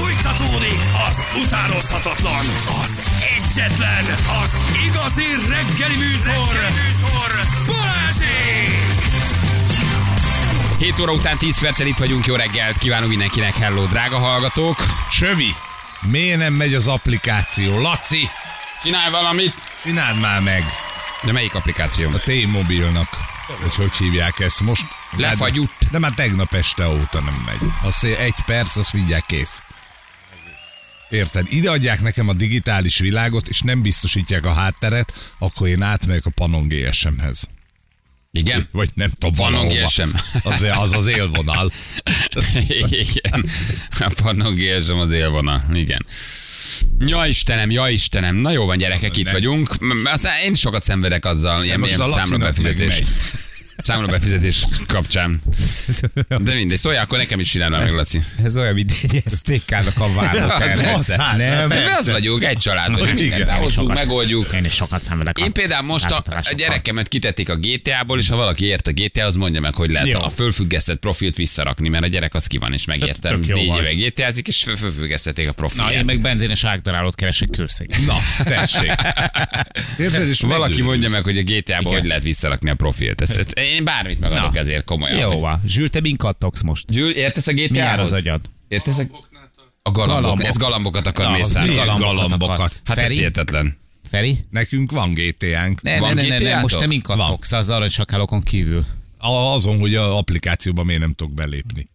Fújtatódik az utánozhatatlan, az egyetlen, az igazi reggeli műsor, reggeli műsor Balázsék! 7 óra után 10 perccel itt vagyunk, jó reggelt, kívánunk mindenkinek, hello, drága hallgatók. Sövi, miért nem megy az applikáció? Laci, Csinálj valamit! csináld már meg De melyik applikáció? a T-mobilnak. Hogy hogy hívják ezt most? Lefagyott. De már tegnap este óta nem megy. Azt egy perc, az mindjárt kész. Érted? Ide adják nekem a digitális világot, és nem biztosítják a hátteret, akkor én átmegyek a Panon GSM-hez. Igen? Vagy nem tudom, valahova. GSM. Az, az az élvonal. Igen. A Pannon GSM az élvonal. Igen. Ja Istenem, ja Istenem. Na jó van gyerekek, itt Nem. vagyunk. Aztán én sokat szenvedek azzal, ilyen, ilyen számla befizetés. Számla befizetés kapcsán. De mindegy, szóljál, akkor nekem is csinálna meg, Laci. Ez olyan, mint egy STK-nak a vállal. Persze. Nem, Mert mi az vagyunk, egy család vagyunk, Sokat- megoldjuk. Én is sokat szenvedek. Én például most a, a gyerekemet kitették a GTA-ból, és ha valaki ért a GTA-hoz, mondja meg, hogy lehet Jó. a fölfüggesztett profilt visszarakni, mert a gyerek az ki van, és megértem. Négy éve GTA-zik, és föl- fölfüggesztették a Na, én profilját. meg benzines ágdarálót keresek kőszeg. Na, tessék. Érted? És Valaki mondja meg, hogy a GTA-ba hogy lehet visszarakni a profilt. Ezt, én bármit megadok Na. ezért komolyan. Jó van. Zsül, te min kattogsz most? Gyül, értesz a jár az agyad? Értesz a... A galambok. Galambok. Ez galambokat akar milyen galambokat. Hát ez Feri? hihetetlen. Feri? Nekünk van GTA-nk. Ne, Van ne, ne, ne, most te min kattogsz az aranysakálokon kívül. A- Azon, hogy a applikációban miért nem tudok belépni.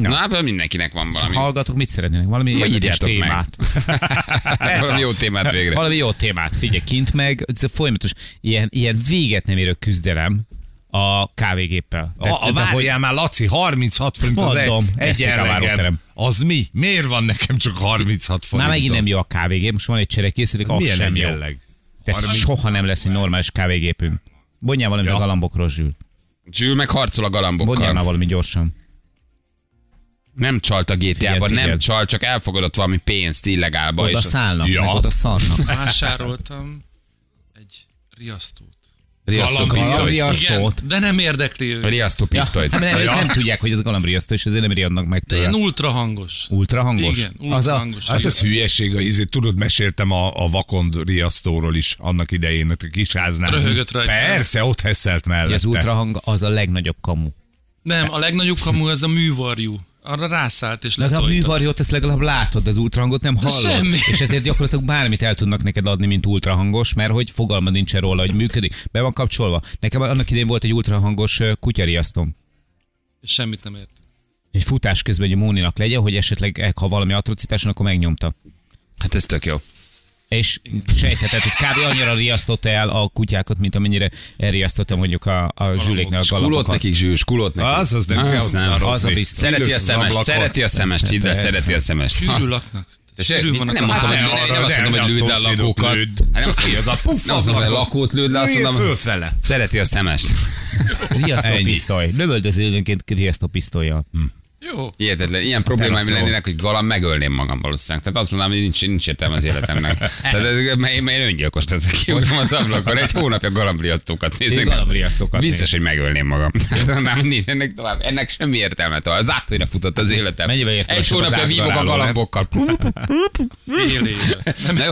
Na, hát mindenkinek van valami. Hallgatok, mit szeretnének? Valami Vagy érdekes témát. valami jó témát végre. Valami jó témát. Figyelj, kint meg, ez folyamatos, ilyen, ilyen véget nem érő küzdelem a kávégéppel. A, a várjál már, Laci, 36 forint az egy, Mondom, egy elregem. Az mi? Miért van nekem csak 36 forint? Már megint nem jó a kávégép, most van egy cserekészülék, az Milyen sem egy jó. jelleg? Tehát 30 soha nem lesz egy normális kávégépünk. Mondjál valamit Ja. a galambokról, Zsül. Zsül meg harcol a Mondjál már galambokkal. valami gyorsan. Nem csalt a GTA-ban, nem csalt, csak elfogadott valami pénzt illegálba. és Oda az- szállnak, Ja. meg oda szarnak. Vásároltam egy riasztót. Riasztó. Igen, de nem érdekli őket. Riasztó pisztolyt. Hát, nem, Ja. nem tudják, hogy ez galambriasztó, és ezért nem riadnak meg De ilyen tőle. ultra hangos. Ultra hangos? Igen, az a, ultra hangos. Hát ez hülyeség, izé, tudod, meséltem a, a vakond riasztóról is annak idején, a kisháznál. Röhögött rajta. Persze, ott heszelt mellette. az ultrahang az a legnagyobb kamu. Nem, a legnagyobb kamu az a művarjú. Arra rászállt és Na, de a letolta. művarjót ezt legalább látod, de az ultrahangot nem hallod. semmi. És ezért gyakorlatilag bármit el tudnak neked adni, mint ultrahangos, mert hogy fogalmad nincsen róla, hogy működik. Be van kapcsolva. Nekem annak idején volt egy ultrahangos kutyariasztom. És semmit nem ért. Egy futás közben egy Móninak legyen, hogy esetleg eh, ha valami atrocitás, akkor megnyomta. Hát ez tök jó. És sejtheted, hogy kb. annyira riasztotta el a kutyákat, mint amennyire elriasztotta mondjuk a, a zsüléknél a Skulott galambokat. nekik, Zsül, skulott nekik. Az, az nem Az kell nem. Az a biztos. Szereti a szemest, szereti a szemest, hidd el, Persze. szereti a szemest. Sűrű laknak. Tessék, Sűrű vannak nem a mondtam, hogy Hát én ne, nem azt mondom, hogy lőd el a lakókat. lőd. Hát nem azt- az a puff Nem azt mondom, hogy lakót lőd le, azt mondom, fölfele. szereti a szemest. Riasztó pisztoly. Lövöldöző időnként riasztó pisztolyjal. Jó. Hihetetlen. Ilyen problémáim Teraszol. lennének, hogy galamb megölném magam valószínűleg. Tehát azt mondanám, hogy nincs, nincs értelme az életemnek. Tehát ez- mert én, én öngyilkos teszek kiugrom az ablakon. Egy hónapja galambriasztókat nézek. Galambriasztókat Biztos, néz. hogy megölném magam. Nem, nincs ennek tovább. Ennek semmi értelme tovább. Az átonyra futott az életem. Mennyivel Egy értelmesebb az hónapja vívok a galambokkal. Fél éve. Na jó,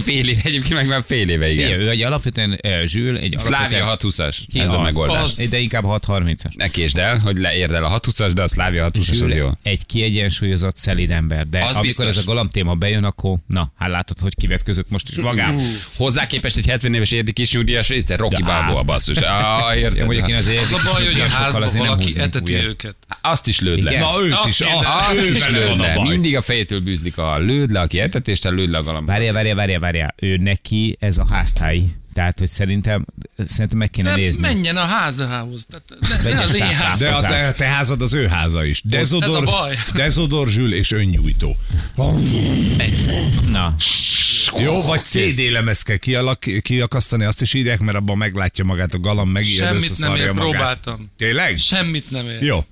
fél éve, egyébként meg már fél éve, Igen. igen. Ő egy alapvetően uh, zsűl, egy Szlávia alapvetően... 620-as. Ez a megoldás. De inkább 630-as. Ne késd el, hogy leérd el a 620-as, de a Szlávia 620-as az jó. egy kiegyensúlyozott, szelíd ember. De Az amikor biztos. ez a galamb téma bejön, akkor na, hát látod, hogy kivetközött most is magám. Hozzá képest egy 70 éves érdi kis nyugdíjas rész, Rocky. Balboa basszus. Ah, Ja, érted? mondjuk én azért Az a baj, hogy a házban valaki eteti őket. Azt is lőd le. Na őt Azt is, azt, is lőd le. Mindig a fejétől bűzlik a lőd le, aki etetéstől lőd le a galambot. Várjál, várjál, várjál, várjál. Ő neki ez a háztáji. Tehát, hogy szerintem, szerintem meg kéne De nézni. menjen a házahához. Tehát ne, ne az én ház. De a te, te házad az ő háza is. Dezodor, Ez a baj. dezodor zsül és önnyújtó. Na, Jó, vagy CD lemez kell kialak, kiakasztani, azt is írják, mert abban meglátja magát a galamb, megijed, Semmit nem ér, magát. próbáltam. Tényleg? Semmit nem ér. Jó.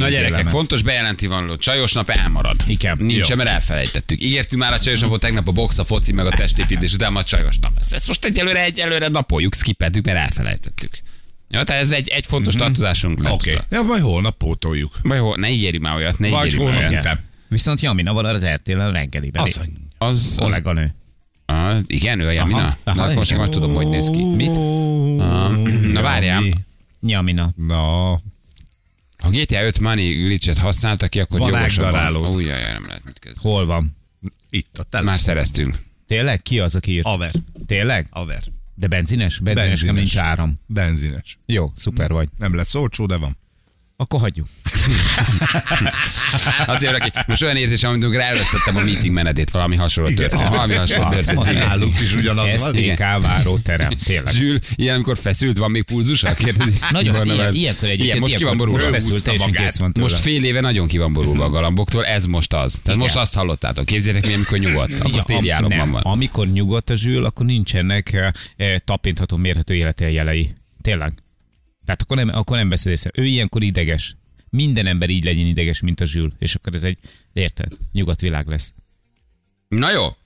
Na gyerekek, lemez. fontos bejelenti van ló. Csajos nap elmarad. Igen. Nincs, Jó. mert elfelejtettük. Ígértünk már a csajos napot tegnap a box, a foci, meg a testépítés után ma a csajos nap. Ezt, ezt most egyelőre, egyelőre napoljuk, skipeltük, mert elfelejtettük. Jó, tehát ez egy, egy fontos tartozásunk lett. Oké. Okay. Ja, majd holnap pótoljuk. Vagy hol, ne ígérjük már olyat, ne Vagy holnap olyat. után. Viszont Jamina van az RTL a reggeliben. Az. Az, az, kolléganő. ah, igen, ő a Jamina? Aha, Na, aha, akkor most már tudom, hogy néz ki. Mit? Ah, Na várjál, Mi? Jamina. Na, ha GTA 5 Money glitchet használta ki, akkor Van gyorsabban. ágdaráló. Új, jaj, nem lehet mit kezdeni. Hol van? itt a telefon. Már szereztünk. Tényleg? Ki az, aki írt? Aver. Tényleg? Aver. De benzines? Benzines, nem nincs áram. Benzines. Jó, szuper vagy. Nem lesz olcsó, de van. Akkor hagyjuk. Azért, aki most olyan érzésem, amikor elvesztettem a meeting menetét, valami hasonló történt. Valami hasonló történt. Náluk is ugyanaz van. STK váró terem. Tényleg. Zsül, ilyen, amikor feszült, van még pulzusa? Kérdezi. Nagyon, Van, ilyen, ilyenkor egyébként, Igen, most ki van borulva. feszült, teljesen kész van. Most fél éve nagyon ki van borulva a galamboktól, ez most az. Tehát Igen. most azt hallottátok. Képzeljétek mi, amikor nyugodt. Akkor téli am- álomban van. Amikor nyugodt a zsűl, akkor nincsenek eh, eh, tapintható, mérhető életéljelei. Tényleg. Tehát akkor nem, akkor nem veszed észre. Ő ilyenkor ideges. Minden ember így legyen ideges, mint a zsűl. És akkor ez egy, érted, nyugodt világ lesz. Na jó.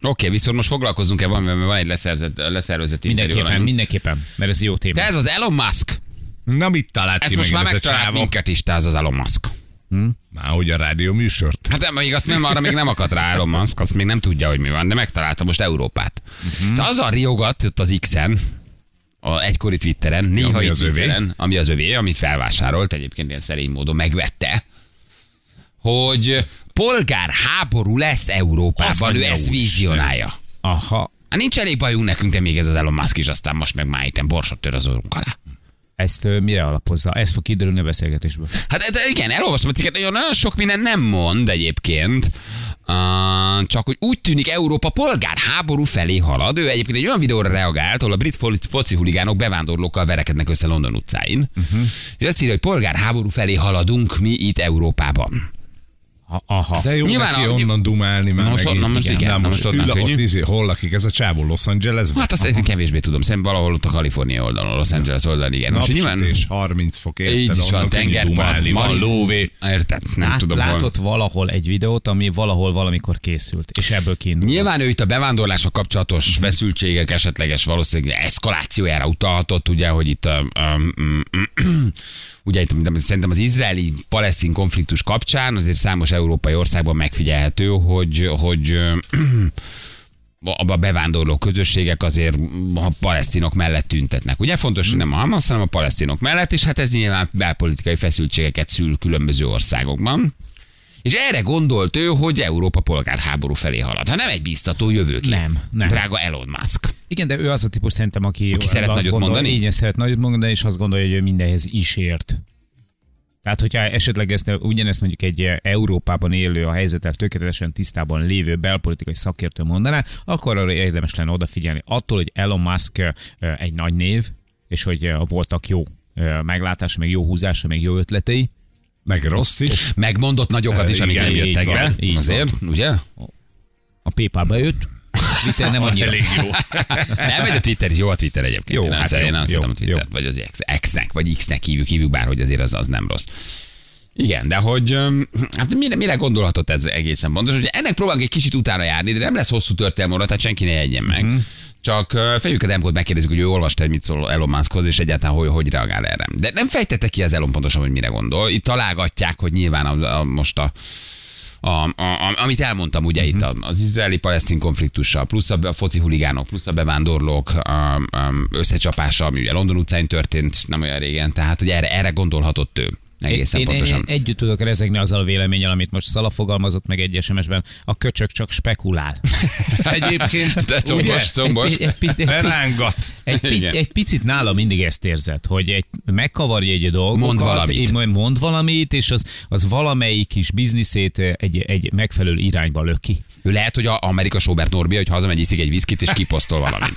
Oké, viszont most foglalkozunk-e valamivel, mert van egy leszerzett, leszervezett interjú. Mindenképpen, alanyunk. mindenképpen, mert ez jó téma. De ez az Elon Musk. Na mit talált Ez ki most már meg ez a megtalált minket is, te az az Elon Musk. Már hogy a rádió műsort. Hát de még azt nem, arra még nem akadt rá Elon Musk, azt még nem tudja, hogy mi van, de megtalálta most Európát. Uh-huh. De az a riogat ott az X-en, a egykori Twitteren, néha ami az övé. Twitteren, ami az övé, amit felvásárolt, egyébként ilyen szerény módon megvette, hogy polgárháború lesz Azt Európában, ő mondja, ezt úristen. vízionálja. Aha, Hát nincs elég bajunk nekünk, de még ez az Elon Musk is, aztán most meg már itt borsot tör az orrunk alá. ezt ö, mire alapozza? Ez fog kiderülni a beszélgetésből. Hát de igen, elolvastam a cikket, nagyon, nagyon sok minden nem mond egyébként. Uh, csak hogy úgy tűnik Európa polgárháború felé halad. Ő egyébként egy olyan videóra reagált, ahol a brit fo- foci huligánok bevándorlókkal verekednek össze London utcáin. Uh-huh. És azt írja, hogy polgárháború felé haladunk mi itt Európában. Ha, aha. De jó Nyilván neki a- onnan dumálni már Na most- megint. na most igen, Na na most most ül, könnyű. ott izé, hol lakik ez a csávó Los Angelesben? Hát azt Aha. kevésbé tudom, szerintem valahol ott a Kalifornia oldalon, Los Angeles oldalon, igen. Most nyilván... Napsütés, 30 fok, érted? Így is van, tengerpart, dumálni, van lóvé. Érted, nem Lát, tudom hol. látott valahol egy videót, ami valahol valamikor készült, és ebből kiindult. Nyilván ő itt a bevándorlással kapcsolatos feszültségek esetleges valószínűleg eszkalációjára utalhatott, ugye, hogy itt a, a, ugye itt szerintem az izraeli-palesztin konfliktus kapcsán azért számos európai országban megfigyelhető, hogy, hogy a bevándorló közösségek azért a palesztinok mellett tüntetnek. Ugye fontos, hogy nem a Hamas, hanem a palesztinok mellett, és hát ez nyilván belpolitikai feszültségeket szül különböző országokban. És erre gondolt ő, hogy Európa polgárháború felé halad. Hát nem egy biztató jövőkép. Nem, nem. Drága Elon Musk. Igen, de ő az a típus szerintem, aki, Aki szeret nagyot gondol, mondani? Igen, szeret nagyot mondani, és azt gondolja, hogy ő mindenhez is ért. Tehát, hogyha esetleg ezt, ugyanezt mondjuk egy Európában élő, a helyzetel tökéletesen tisztában lévő belpolitikai szakértő mondaná, akkor arra érdemes lenne odafigyelni. Attól, hogy Elon Musk egy nagy név, és hogy voltak jó meglátása, meg jó húzása, meg jó ötletei, Meg rossz is. Megmondott nagyokat is, amik Igen, nem így jöttek be. Azért, ugye? a PayPal bejött, Twitter nem annyira. Elég jó. Nem, de a Twitter is jó a Twitter egyébként. Jó, én nem, hát jó, én nem jó, szeretem a Twitter, jó. vagy az X, X-nek, vagy X-nek hívjuk, hívjuk bárhogy azért az, az nem rossz. Igen, de hogy hát mire, mire gondolhatott ez egészen pontos, hogy ennek próbálunk egy kicsit utána járni, de nem lesz hosszú történelme, tehát senki ne jegyen meg. Mm. Csak fejük a Demkót megkérdezzük, hogy ő olvasta, hogy mit szól Elon Muskhoz, és egyáltalán hogy, hogy reagál erre. De nem fejtette ki az Elon pontosan, hogy mire gondol. Itt találgatják, hogy nyilván a, a, most a, a, a, a, amit elmondtam ugye uh-huh. itt a- az izraeli-palesztin konfliktussal, plusz a, a foci huligánok, plusz a bevándorlók a, a összecsapása, ami ugye London utcáin történt nem olyan régen, tehát hogy erre, erre gondolhatott ő. Egészen én, pontosan. Én, én együtt tudok rezegni azzal a véleménnyel, amit most Szala fogalmazott meg egy SMS-ben. A köcsök csak spekulál. Egyébként, De combos, combos. Egy, egy, egy, egy, Berángat. egy, egy, egy picit nála mindig ezt érzed, hogy egy, megkavarja egy dolgokat, Mond valamit. így mond valamit, és az, az valamelyik kis bizniszét egy, egy megfelelő irányba löki. Ő lehet, hogy a Amerika Sobert Norbi, hogy hazamegy, iszik egy viszkit, és kiposztol valamit.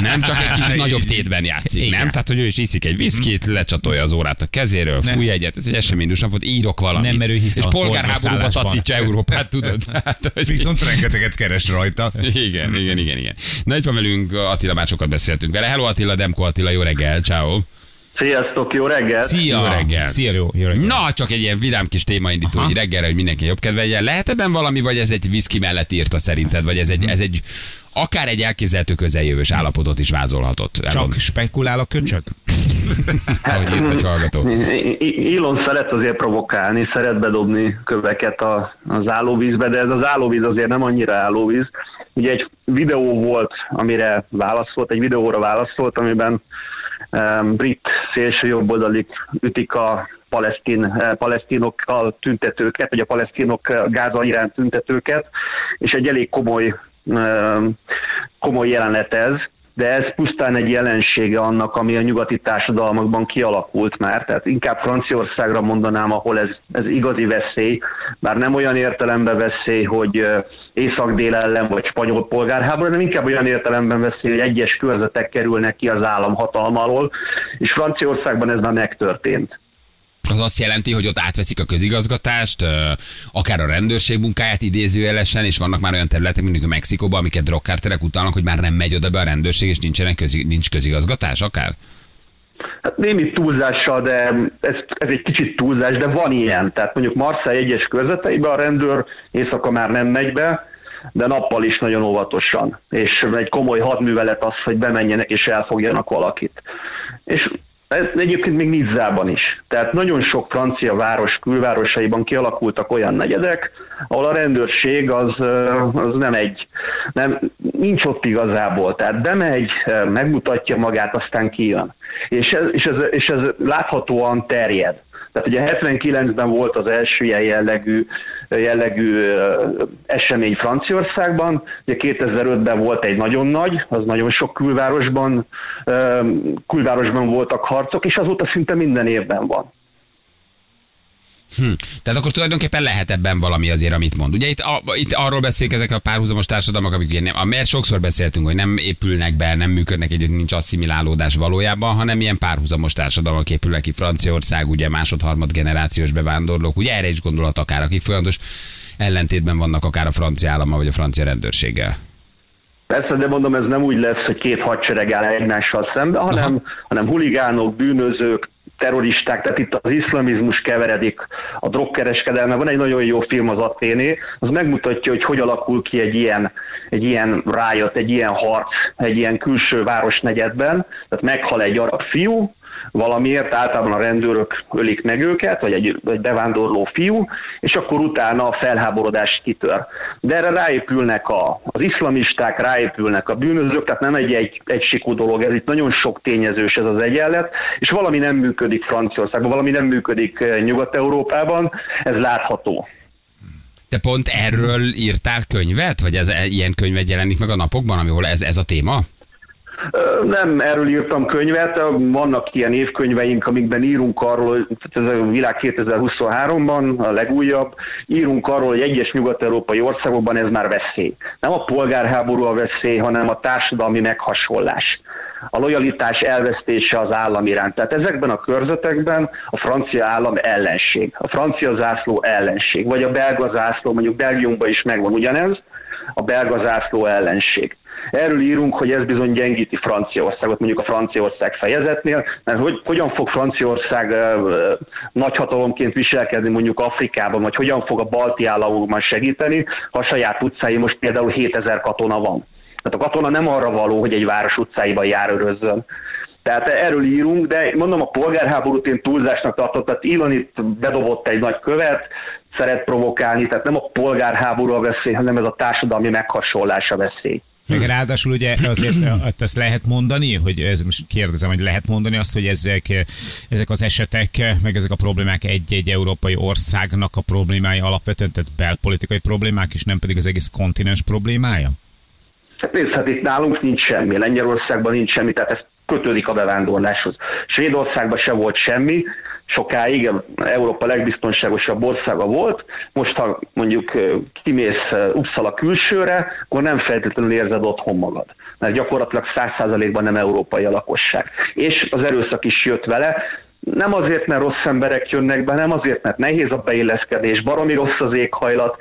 Nem csak egy kicsit nagyobb tétben játszik, Igen. nem? Tehát, hogy ő is iszik egy viszkit, lecsatolja az órát a kezéről, fúj egyet, ez egy eseménydős napot, írok valamit. Nem, mert ő hisz és a polgárháborúba taszítja Európát, tudod? Hát, hogy- Viszont rengeteget keres rajta. igen, igen, igen, igen. Na itt van velünk Attila, már sokat beszéltünk vele. Hello Attila, Demko Attila, jó reggel, ciao. Sziasztok, jó reggelt! Szia! Jó reggel. Szia, jó, jó reggel. Na, csak egy ilyen vidám kis témaindító Aha. így reggelre, hogy mindenki jobb kedve legyen. Lehet ebben valami, vagy ez egy viszki mellett írta szerinted, vagy ez egy, ez egy akár egy elképzelhető közeljövős állapotot is vázolhatott. Csak spekulál a köcsög? Ahogy írt egy hallgató. I- I- Elon szeret azért provokálni, szeret bedobni köveket a, az állóvízbe, de ez az állóvíz azért nem annyira állóvíz. Ugye egy videó volt, amire válaszolt, egy videóra válaszolt, amiben um, brit szélső jobboldalik ütik a palesztin, eh, palesztinokkal tüntetőket, vagy a palesztinok eh, Gáza iránt tüntetőket, és egy elég komoly, komoly jelenet ez, de ez pusztán egy jelensége annak, ami a nyugati társadalmakban kialakult már, tehát inkább Franciaországra mondanám, ahol ez, ez igazi veszély, bár nem olyan értelemben veszély, hogy észak-dél ellen vagy spanyol polgárháború, hanem inkább olyan értelemben veszély, hogy egyes körzetek kerülnek ki az állam hatalma és Franciaországban ez már megtörtént. Az azt jelenti, hogy ott átveszik a közigazgatást, akár a rendőrség munkáját idézőjelesen, és vannak már olyan területek, mint mondjuk Mexikóban, amiket drogkárterek utalnak, hogy már nem megy oda be a rendőrség, és nincsenek közi, nincs közigazgatás akár? Hát némi túlzással, de ez, ez egy kicsit túlzás, de van ilyen. Tehát mondjuk Marseille egyes körzeteibe a rendőr éjszaka már nem megy be, de nappal is nagyon óvatosan. És egy komoly hadművelet az, hogy bemenjenek és elfogjanak valakit. És egyébként még Nizzában is. Tehát nagyon sok francia város külvárosaiban kialakultak olyan negyedek, ahol a rendőrség az, az nem egy, nem, nincs ott igazából. Tehát bemegy, megmutatja magát, aztán kijön. És ez, és ez, és ez láthatóan terjed. Tehát ugye 79-ben volt az első ilyen jellegű, jellegű esemény Franciaországban, ugye 2005-ben volt egy nagyon nagy, az nagyon sok külvárosban, külvárosban voltak harcok, és azóta szinte minden évben van. Hm. Tehát akkor tulajdonképpen lehet ebben valami azért, amit mond. Ugye itt, a, itt arról beszélünk ezek a párhuzamos társadalmak, amik ugye nem, mert sokszor beszéltünk, hogy nem épülnek be, nem működnek együtt, nincs asszimilálódás valójában, hanem ilyen párhuzamos társadalmak épülnek ki Franciaország, ugye másod-harmad generációs bevándorlók, ugye erre is gondolat akár, akik folyamatos ellentétben vannak akár a francia állama vagy a francia rendőrséggel. Persze, de mondom, ez nem úgy lesz, hogy két hadsereg áll egymással szembe, hanem, hanem huligánok, bűnözők, terroristák, tehát itt az iszlamizmus keveredik a drogkereskedelme. Van egy nagyon jó film az Athéné, az megmutatja, hogy hogy alakul ki egy ilyen, egy ilyen rájött, egy ilyen harc, egy ilyen külső városnegyedben. Tehát meghal egy arab fiú, valamiért általában a rendőrök ölik meg őket, vagy egy, egy bevándorló fiú, és akkor utána a felháborodás kitör. De erre ráépülnek a, az iszlamisták, ráépülnek a bűnözők, tehát nem egy, egy egysikú dolog, ez itt nagyon sok tényezős ez az egyenlet, és valami nem működik Franciaországban, valami nem működik eh, Nyugat-Európában, ez látható. Te pont erről írtál könyvet, vagy ez e, ilyen könyvet jelenik meg a napokban, ahol ez, ez a téma? Nem erről írtam könyvet, vannak ilyen évkönyveink, amikben írunk arról, tehát ez a világ 2023-ban a legújabb, írunk arról, hogy egyes nyugat-európai országokban ez már veszély. Nem a polgárháború a veszély, hanem a társadalmi meghasonlás. A lojalitás elvesztése az állam iránt. Tehát ezekben a körzetekben a francia állam ellenség, a francia zászló ellenség, vagy a belga zászló, mondjuk Belgiumban is megvan ugyanez, a belga zászló ellenség. Erről írunk, hogy ez bizony gyengíti Franciaországot, mondjuk a Franciaország fejezetnél, mert hogy, hogyan fog Franciaország nagyhatalomként viselkedni mondjuk Afrikában, vagy hogyan fog a balti államokban segíteni, ha a saját utcái most például 7000 katona van. Tehát a katona nem arra való, hogy egy város utcáiban járőrözzön. Tehát erről írunk, de mondom, a polgárháborút én túlzásnak tartott, tehát Elon itt bedobott egy nagy követ, szeret provokálni, tehát nem a polgárháború a veszély, hanem ez a társadalmi meghasonlás a veszély. Meg ráadásul ugye azért azt- lehet mondani, hogy ez most kérdezem, hogy lehet mondani azt, hogy ezek, ezek az esetek, meg ezek a problémák egy-egy európai országnak a problémája alapvetően, tehát belpolitikai problémák, és nem pedig az egész kontinens problémája? Hát nézd, hát itt nálunk nincs semmi, Lengyelországban nincs semmi, tehát ez kötődik a bevándorláshoz. Svédországban se volt semmi, sokáig. Európa legbiztonságosabb országa volt, most ha mondjuk kimész Uppsala külsőre, akkor nem feltétlenül érzed otthon magad, mert gyakorlatilag 100%-ban nem európai a lakosság. És az erőszak is jött vele, Nem azért, mert rossz emberek jönnek be, nem azért, mert nehéz a beilleszkedés, baromi rossz az éghajlat,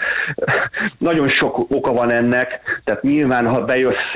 nagyon sok oka van ennek, tehát nyilván, ha bejössz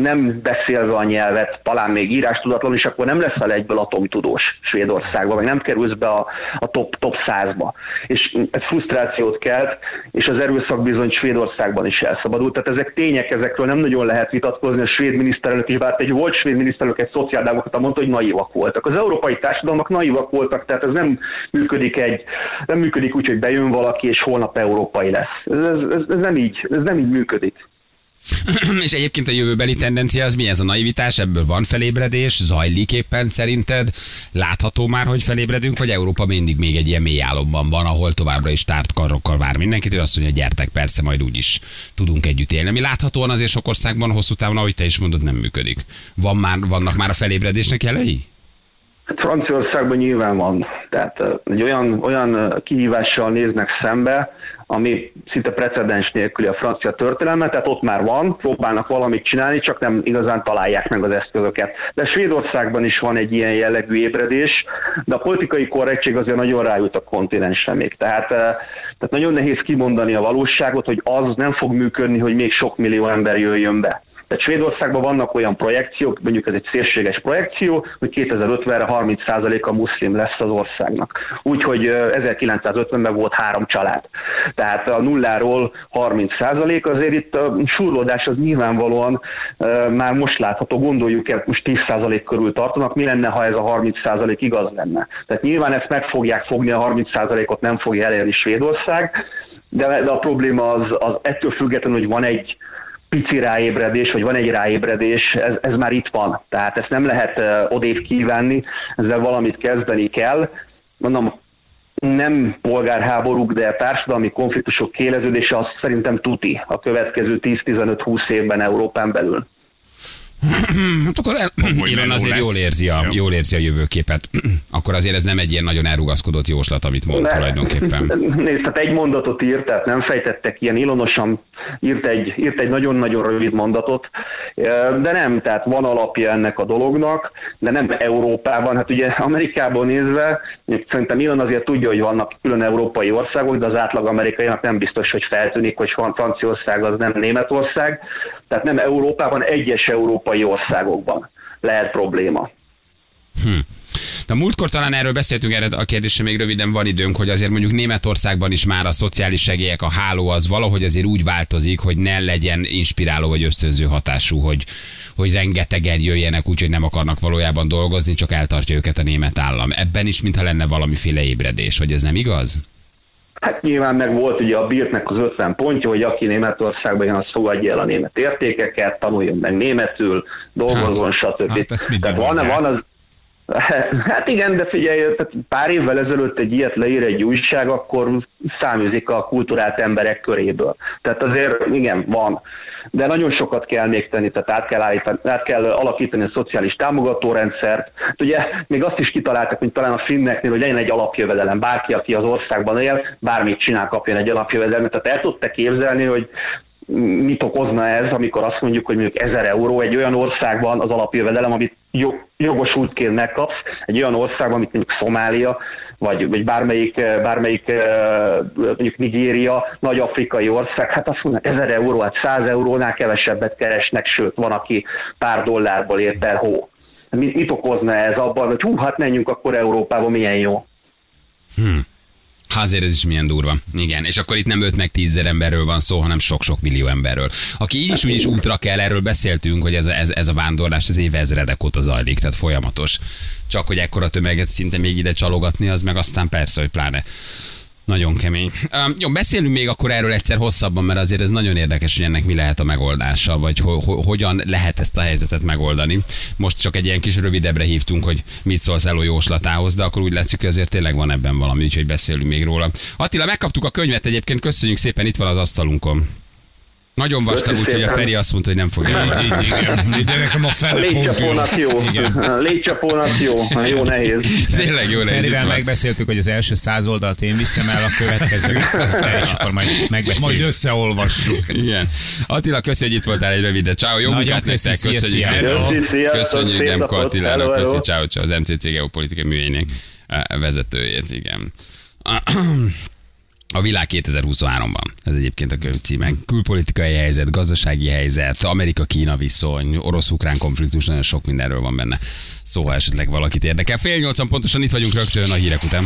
nem beszélve a nyelvet, talán még írás tudatlan, és akkor nem leszel egyből atomtudós Svédországba, vagy nem kerülsz be a, a top, top 100-ba. És ez frusztrációt kelt, és az erőszak bizony Svédországban is elszabadult. Tehát ezek tények, ezekről nem nagyon lehet vitatkozni. A svéd miniszterelnök is, bár egy volt svéd miniszterelnök egy szociáldemokrata mondta, hogy naivak voltak. Az európai társadalmak naivak voltak, tehát ez nem működik egy, nem működik úgy, hogy bejön valaki, és holnap európai lesz. Ez, ez, ez, nem így, ez nem így működik. És egyébként a jövőbeli tendencia az mi ez a naivitás? Ebből van felébredés? Zajlik éppen szerinted? Látható már, hogy felébredünk, vagy Európa mindig még egy ilyen mély álomban van, ahol továbbra is tárt karokkal vár mindenkit, és azt mondja, gyertek, persze, majd úgy is tudunk együtt élni. Mi láthatóan azért sok országban hosszú távon, ahogy te is mondod, nem működik. Van már, vannak már a felébredésnek jelei? Hát Franciaországban nyilván van. Tehát egy olyan, olyan kihívással néznek szembe, ami szinte precedens nélküli a francia történelme, tehát ott már van, próbálnak valamit csinálni, csak nem igazán találják meg az eszközöket. De Svédországban is van egy ilyen jellegű ébredés, de a politikai korrektség azért nagyon rájut a kontinensre még. Tehát, tehát nagyon nehéz kimondani a valóságot, hogy az nem fog működni, hogy még sok millió ember jöjjön be. Tehát Svédországban vannak olyan projekciók, mondjuk ez egy szélséges projekció, hogy 2050-re 30%-a muszlim lesz az országnak. Úgyhogy 1950-ben volt három család. Tehát a nulláról 30% azért itt a surlódás az nyilvánvalóan már most látható, gondoljuk el, most 10% körül tartanak, mi lenne, ha ez a 30% igaz lenne. Tehát nyilván ezt meg fogják fogni, a 30%-ot nem fogja elérni Svédország, de, de a probléma az, az ettől függetlenül, hogy van egy pici ráébredés, vagy van egy ráébredés, ez, ez már itt van. Tehát ezt nem lehet odév kívánni, ezzel valamit kezdeni kell. Mondom, nem polgárháborúk, de társadalmi konfliktusok kéleződése az szerintem tuti a következő 10-15-20 évben Európán belül. hát akkor el, Iron azért jól érzi, a, jól érzi a jövőképet. akkor azért ez nem egy ilyen nagyon elrugaszkodott jóslat, amit mond ne, tulajdonképpen. Nézd, tehát egy mondatot írt, tehát nem fejtettek ilyen ilonosan, írt egy, írt egy nagyon-nagyon rövid mondatot, de nem, tehát van alapja ennek a dolognak, de nem Európában. Hát ugye Amerikában nézve, szerintem Ilon azért tudja, hogy vannak külön európai országok, de az átlag amerikaiak nem biztos, hogy feltűnik, hogy Franciaország az nem Németország. Tehát nem Európában, egyes európai országokban lehet probléma. Hm. De múltkor talán erről beszéltünk, erre a kérdésre még röviden van időnk, hogy azért mondjuk Németországban is már a szociális segélyek, a háló az valahogy azért úgy változik, hogy ne legyen inspiráló vagy ösztönző hatású, hogy, hogy rengetegen jöjjenek úgy, hogy nem akarnak valójában dolgozni, csak eltartja őket a német állam. Ebben is, mintha lenne valamiféle ébredés, vagy ez nem igaz? Hát nyilván meg volt ugye a Birtnek az 50 pontja, hogy aki Németországban jön, az fogadja el a német értékeket, tanuljon meg németül, dolgozzon, hát, stb. Hát van, van az, Hát igen, de figyelj, pár évvel ezelőtt egy ilyet leír egy újság, akkor számízik a kulturált emberek köréből. Tehát azért igen, van. De nagyon sokat kell még tenni, tehát át kell, állítani, át kell alakítani a szociális támogatórendszert. Ugye még azt is kitaláltak, mint talán a finneknél, hogy legyen egy alapjövedelem. Bárki, aki az országban él, bármit csinál, kapjon egy alapjövedelmet. Tehát el tudtak képzelni, hogy mit okozna ez, amikor azt mondjuk, hogy mondjuk 1000 euró egy olyan országban az alapjövedelem, amit jogosultként megkapsz, egy olyan országban, mint mondjuk Szomália, vagy, vagy bármelyik, bármelyik mondjuk Nigéria, nagy afrikai ország, hát azt mondják, 1000 euró, hát 100 eurónál kevesebbet keresnek, sőt, van, aki pár dollárból ért el hó. Mit, mit okozna ez abban, hogy hú, hát menjünk akkor Európába, milyen jó. Hmm. Azért ez is milyen durva. Igen, és akkor itt nem 5 meg 10 emberről van szó, hanem sok-sok millió emberről. Aki így is úgy is útra kell, erről beszéltünk, hogy ez, ez, ez a vándorlás az évezredek óta zajlik, tehát folyamatos. Csak hogy ekkora tömeget szinte még ide csalogatni, az meg aztán persze, hogy pláne nagyon kemény. Um, jó, beszélünk még akkor erről egyszer hosszabban, mert azért ez nagyon érdekes, hogy ennek mi lehet a megoldása, vagy ho- ho- hogyan lehet ezt a helyzetet megoldani. Most csak egy ilyen kis rövidebbre hívtunk, hogy mit szólsz Eló jóslatához, de akkor úgy látszik, hogy azért tényleg van ebben valami, úgyhogy beszélünk még róla. Attila, megkaptuk a könyvet egyébként, köszönjük szépen, itt van az asztalunkon. Nagyon vastag, úgyhogy a. Feri azt mondta, hogy nem fogja. Így, így, igen. De nekem a fele pont légycsapónak jó. Légycsapónak jó. Jó nehéz. Tényleg jó nehéz. itt Ferivel megbeszéltük, hogy az első száz oldalt én viszem el, a következő és akkor majd Majd megbeszéljük. összeolvassuk. Igen. Attila, köszi, hogy itt voltál egy rövidet. Ciao, jó munkát köszi, nektek, szia, köszönjük szia. szépen. Köszönjük Demko. Attilának, köszi, ciao, ciao, az MCC geopolitikai műhelyének eh, vezetőjét, igen. A világ 2023-ban. Ez egyébként a könyv címe. Külpolitikai helyzet, gazdasági helyzet, Amerika-Kína viszony, orosz-ukrán konfliktus, nagyon sok mindenről van benne. Szóval esetleg valakit érdekel. Fél nyolcan pontosan itt vagyunk rögtön a hírek után.